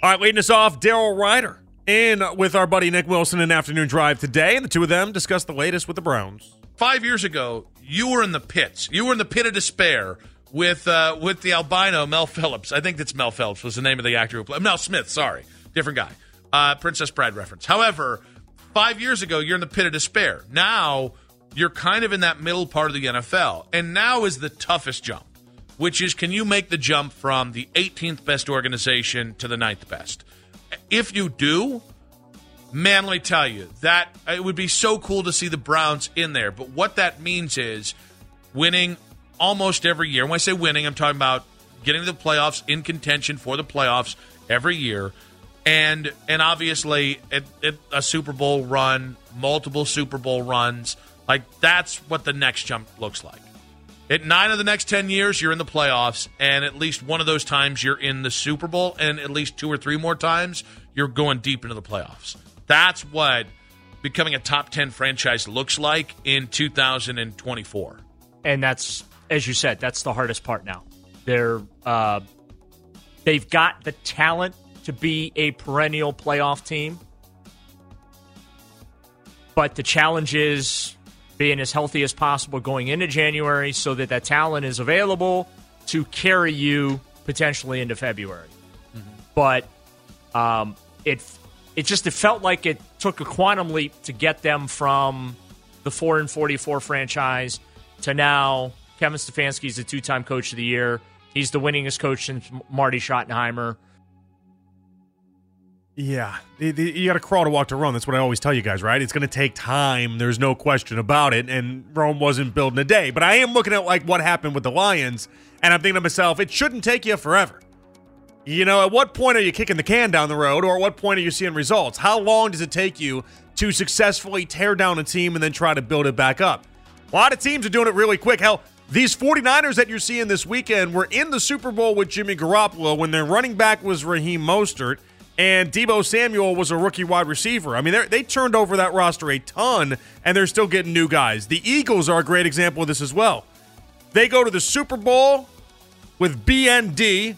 All right, leading us off, Daryl Ryder in with our buddy Nick Wilson in Afternoon Drive today, and the two of them discuss the latest with the Browns. Five years ago, you were in the pits. You were in the pit of despair with uh, with the albino Mel Phillips. I think that's Mel Phillips was the name of the actor who played Mel Smith. Sorry, different guy. Uh, Princess Bride reference. However, five years ago, you're in the pit of despair. Now you're kind of in that middle part of the NFL, and now is the toughest jump, which is can you make the jump from the 18th best organization to the ninth best? If you do, man, let me tell you that it would be so cool to see the Browns in there. But what that means is winning almost every year. When I say winning, I'm talking about getting to the playoffs in contention for the playoffs every year. And and obviously it, it, a Super Bowl run, multiple Super Bowl runs, like that's what the next jump looks like. At nine of the next 10 years, you're in the playoffs, and at least one of those times you're in the Super Bowl, and at least two or three more times you're going deep into the playoffs. That's what becoming a top 10 franchise looks like in 2024. And that's, as you said, that's the hardest part now. They're, uh, they've got the talent to be a perennial playoff team. But the challenge is being as healthy as possible going into January so that that talent is available to carry you potentially into February. Mm-hmm. But um, it it just it felt like it took a quantum leap to get them from the four and forty four franchise to now Kevin Stefanski is the two time coach of the year. He's the winningest coach since Marty Schottenheimer. Yeah, you got to crawl to walk to run. That's what I always tell you guys, right? It's going to take time. There's no question about it. And Rome wasn't built in a day. But I am looking at like what happened with the Lions, and I'm thinking to myself, it shouldn't take you forever. You know, at what point are you kicking the can down the road, or at what point are you seeing results? How long does it take you to successfully tear down a team and then try to build it back up? A lot of teams are doing it really quick. Hell, these 49ers that you're seeing this weekend were in the Super Bowl with Jimmy Garoppolo when their running back was Raheem Mostert and Deebo Samuel was a rookie wide receiver. I mean, they turned over that roster a ton, and they're still getting new guys. The Eagles are a great example of this as well. They go to the Super Bowl with BND.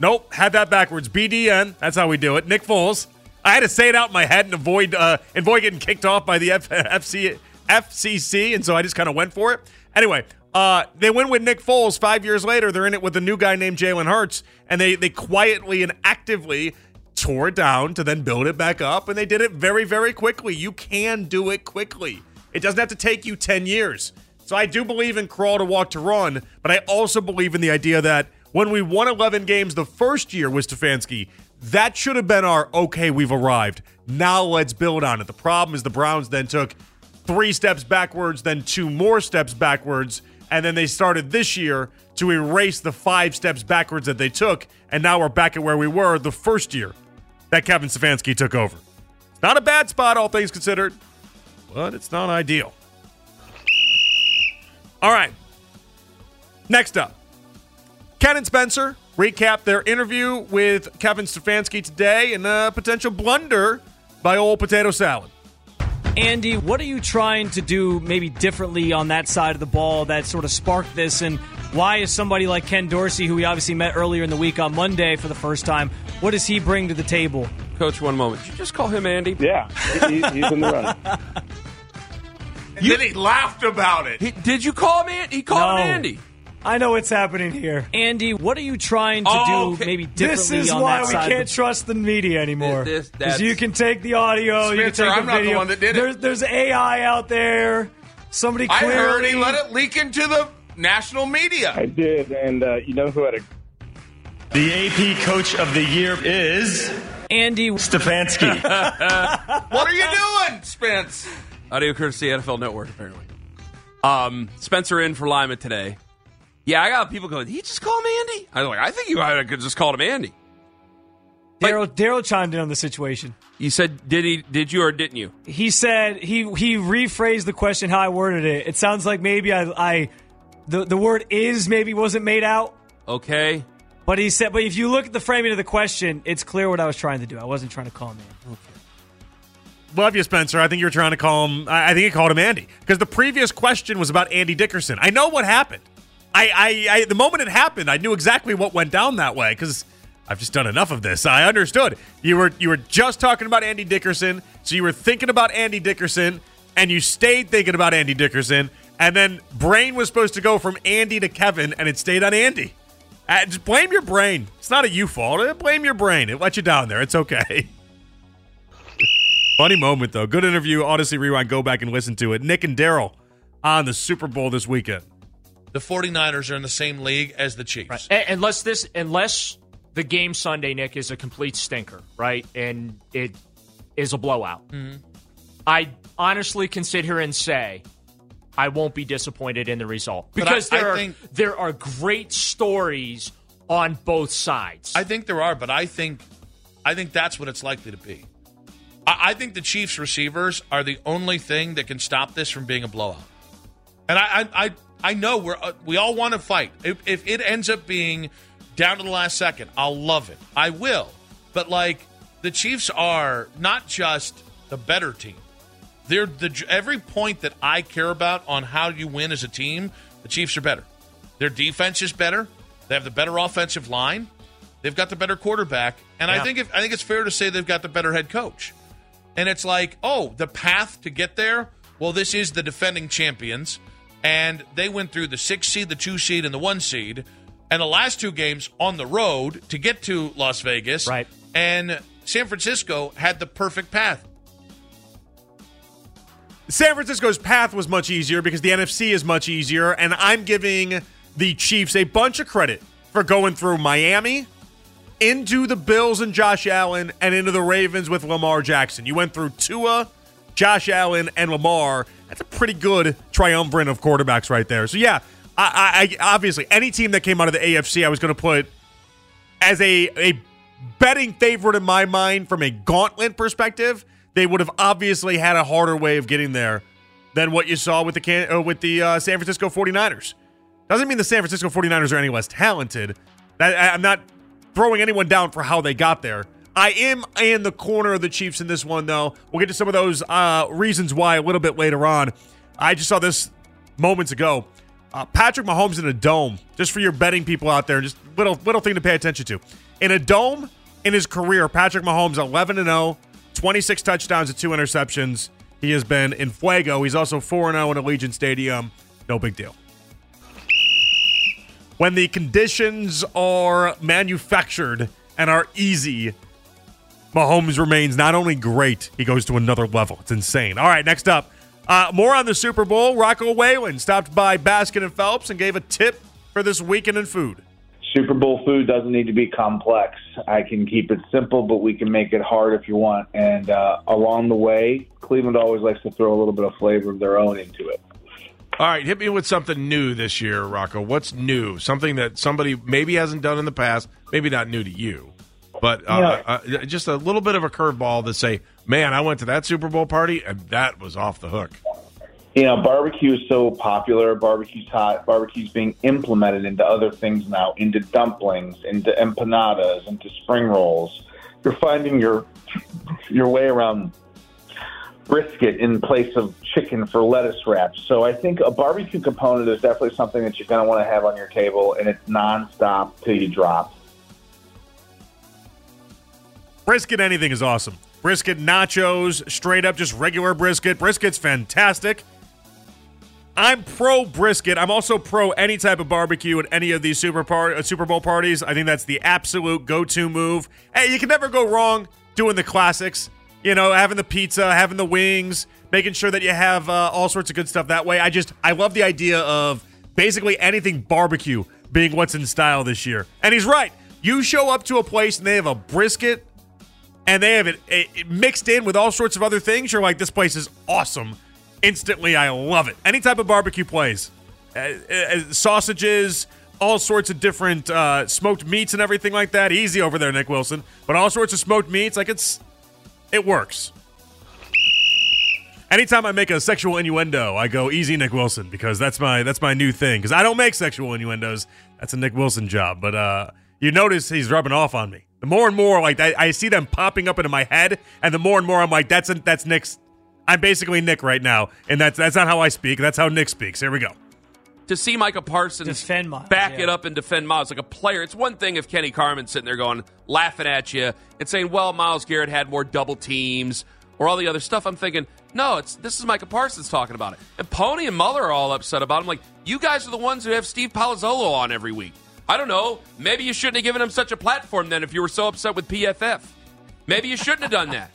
Nope, had that backwards. BDN. That's how we do it. Nick Foles. I had to say it out in my head and avoid uh, avoid getting kicked off by the F- FC, FCC, and so I just kind of went for it. Anyway, uh, they win with Nick Foles. Five years later, they're in it with a new guy named Jalen Hurts, and they they quietly and actively tore it down to then build it back up, and they did it very very quickly. You can do it quickly. It doesn't have to take you ten years. So I do believe in crawl to walk to run, but I also believe in the idea that when we won 11 games the first year with Stefanski, that should have been our okay, we've arrived. Now let's build on it. The problem is the Browns then took three steps backwards, then two more steps backwards and then they started this year to erase the five steps backwards that they took, and now we're back at where we were the first year that Kevin Stefanski took over. It's not a bad spot, all things considered, but it's not ideal. All right. Next up, Ken and Spencer recap their interview with Kevin Stefanski today and a potential blunder by old potato salad. Andy, what are you trying to do maybe differently on that side of the ball that sort of sparked this? And why is somebody like Ken Dorsey, who we obviously met earlier in the week on Monday for the first time, what does he bring to the table? Coach, one moment. Did you just call him Andy? Yeah, he, he's in the run. You, then he laughed about it. He, did you call him Andy? He called no. him Andy. I know what's happening here. Andy, what are you trying to oh, do okay. maybe differently This is why we can't trust the media anymore. Because you can take the audio, Spencer, you can take I'm the not video. the one that did it. There's, there's AI out there. Somebody clearly... I heard he let it leak into the national media. I did, and uh, you know who had a... The AP Coach of the Year is... Andy Stefanski. what are you doing, Spence? Audio courtesy NFL Network, apparently. Um, Spencer in for Lima today. Yeah, I got people going. He just called him Andy. I was like, I think you might have just called him Andy. Daryl Daryl chimed in on the situation. You said, did he? Did you or didn't you? He said he he rephrased the question how I worded it. It sounds like maybe I, I the the word is maybe wasn't made out. Okay. But he said, but if you look at the framing of the question, it's clear what I was trying to do. I wasn't trying to call him Andy. Okay. Love you, Spencer. I think you were trying to call him. I think he called him Andy because the previous question was about Andy Dickerson. I know what happened. I, I, I, the moment it happened, I knew exactly what went down that way because I've just done enough of this. I understood. You were you were just talking about Andy Dickerson, so you were thinking about Andy Dickerson, and you stayed thinking about Andy Dickerson, and then brain was supposed to go from Andy to Kevin, and it stayed on Andy. Uh, just blame your brain. It's not a you fault. Uh, Blame your brain. It let you down there. It's okay. Funny moment though. Good interview. Audacy Rewind. Go back and listen to it. Nick and Daryl on the Super Bowl this weekend. The 49ers are in the same league as the Chiefs. A- Unless this, unless the game Sunday, Nick, is a complete stinker, right? And it is a blowout. Mm-hmm. I honestly can sit here and say I won't be disappointed in the result because I- I there are think- there are great stories on both sides. I think there are, but I think I think that's what it's likely to be. I, I think the Chiefs receivers are the only thing that can stop this from being a blowout. And I I I, know we're uh, we all want to fight. If, if it ends up being down to the last second, I'll love it. I will. But like the Chiefs are not just the better team. They're the every point that I care about on how you win as a team. The Chiefs are better. Their defense is better. They have the better offensive line. They've got the better quarterback, and I think if, I think it's fair to say they've got the better head coach. And it's like, oh, the path to get there. Well, this is the defending champions, and they went through the six seed, the two seed, and the one seed, and the last two games on the road to get to Las Vegas. Right. And San Francisco had the perfect path. San Francisco's path was much easier because the NFC is much easier, and I'm giving the Chiefs a bunch of credit for going through Miami, into the Bills and Josh Allen, and into the Ravens with Lamar Jackson. You went through Tua, Josh Allen, and Lamar. That's a pretty good triumvirate of quarterbacks right there. So yeah, I, I, I obviously any team that came out of the AFC, I was going to put as a a betting favorite in my mind from a gauntlet perspective, they would have obviously had a harder way of getting there than what you saw with the can, uh, with the uh, San Francisco 49ers. Doesn't mean the San Francisco 49ers are any less talented. That, I- I'm not throwing anyone down for how they got there. I am in the corner of the Chiefs in this one, though. We'll get to some of those uh, reasons why a little bit later on. I just saw this moments ago. Uh, Patrick Mahomes in a dome, just for your betting people out there, just little little thing to pay attention to. In a dome in his career, Patrick Mahomes 11 and 0, 26 touchdowns and two interceptions. He has been in Fuego. He's also 4 0 in Allegiant Stadium. No big deal. When the conditions are manufactured and are easy, Mahomes remains not only great, he goes to another level. It's insane. All right, next up, uh, more on the Super Bowl. Rocco Whalen stopped by Baskin and Phelps and gave a tip for this weekend in food. Super Bowl food doesn't need to be complex. I can keep it simple, but we can make it hard if you want. And uh, along the way, Cleveland always likes to throw a little bit of flavor of their own into it. All right, hit me with something new this year, Rocco. What's new? Something that somebody maybe hasn't done in the past, maybe not new to you, but uh, uh, just a little bit of a curveball to say, man, I went to that Super Bowl party and that was off the hook. You know, barbecue is so popular. Barbecue's hot. Barbecue's being implemented into other things now, into dumplings, into empanadas, into spring rolls. You're finding your your way around brisket in place of chicken for lettuce wraps. So I think a barbecue component is definitely something that you're going to want to have on your table, and it's nonstop till you drop. Brisket anything is awesome. Brisket nachos, straight up just regular brisket. Brisket's fantastic. I'm pro brisket. I'm also pro any type of barbecue at any of these Super par- uh, Super Bowl parties. I think that's the absolute go-to move. Hey, you can never go wrong doing the classics. You know, having the pizza, having the wings, making sure that you have uh, all sorts of good stuff that way. I just I love the idea of basically anything barbecue being what's in style this year. And he's right. You show up to a place and they have a brisket and they have it, it mixed in with all sorts of other things, you're like, this place is awesome. Instantly, I love it. Any type of barbecue place, uh, uh, sausages, all sorts of different uh, smoked meats and everything like that. Easy over there, Nick Wilson. But all sorts of smoked meats, like it's, it works. Anytime I make a sexual innuendo, I go easy, Nick Wilson, because that's my that's my new thing. Because I don't make sexual innuendos. That's a Nick Wilson job. But uh, you notice he's rubbing off on me. The more and more, like I, I see them popping up into my head, and the more and more I'm like, that's a, that's Nick's. I'm basically Nick right now, and that's that's not how I speak. That's how Nick speaks. Here we go. to see Micah Parsons Defend Myles, back yeah. it up and defend Myles like a player. It's one thing if Kenny Carman's sitting there going, laughing at you and saying, well, Myles Garrett had more double teams or all the other stuff. I'm thinking, no, it's this is Micah Parsons talking about it. And Pony and Mueller are all upset about him. Like, you guys are the ones who have Steve Palazzolo on every week. I don't know. Maybe you shouldn't have given him such a platform then if you were so upset with PFF. Maybe you shouldn't have done that.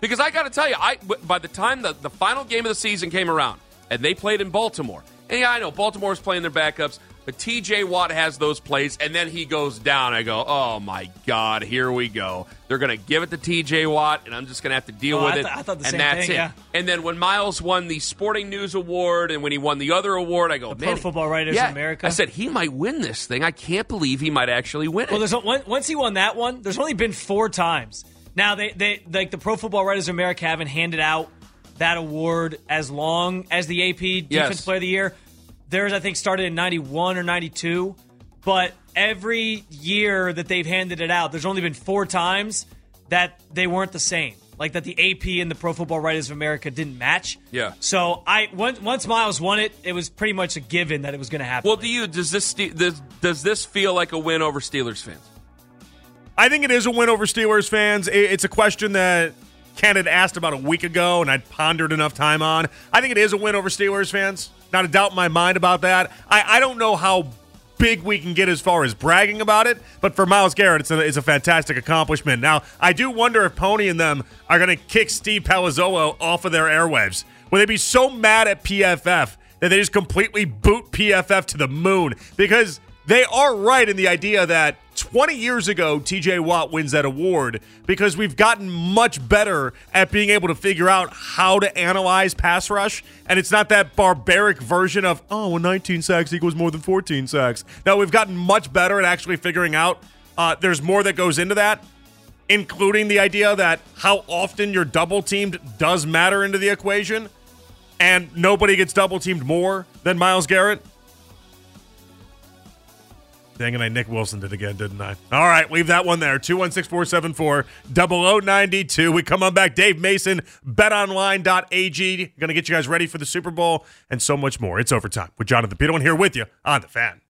Because I got to tell you, I by the time the, the final game of the season came around and they played in Baltimore, and yeah, I know Baltimore's playing their backups, but TJ Watt has those plays, and then he goes down. I go, oh my God, here we go. They're going to give it to TJ Watt, and I'm just going to have to deal Oh, with I it. I thought the and same that's thing, it. yeah. And then when Myles won the Sporting News Award, and when he won the other award, I go, The Pro Football Writers yeah. of America. I said he might win this thing. I can't believe he might actually win it. Well, once he won that one. There's only been four times. Now they they like the Pro Football Writers of America haven't handed out that award as long as the AP Defense Yes. Player of the Year. Theirs I think started in '91 or '92, but every year that they've handed it out, there's only been four times that they weren't the same. Like that the AP and the Pro Football Writers of America didn't match. Yeah. So I once once Myles won it, it was pretty much a given that it was going to happen. well, do you does this ste- does, does this feel like a win over Steelers fans? I think it is a win over Steelers fans. It's a question that Ken had asked about a week ago, and I'd pondered enough time on. I think it is a win over Steelers fans. Not a doubt in my mind about that. I, I don't know how big we can get as far as bragging about it, but for Myles Garrett, it's a, it's a fantastic accomplishment. Now, I do wonder if Pony and them are going to kick Steve Palazzolo off of their airwaves. Will they be so mad at PFF that they just completely boot PFF to the moon? Because they are right in the idea that 20 years ago, TJ Watt wins that award because we've gotten much better at being able to figure out how to analyze pass rush. And it's not that barbaric version of, oh, well, 19 sacks equals more than 14 sacks. Now we've gotten much better at actually figuring out uh, there's more that goes into that, including the idea that how often you're double teamed does matter into the equation. And nobody gets double teamed more than Myles Garrett. It, I Nick Wilson did again, didn't I? All right, leave that one there. 216 474 0092. We come on back. Dave Mason, betonline.ag. Going to get you guys ready for the Super Bowl and so much more. It's overtime with Jonathan Peterlin here with you on The Fan.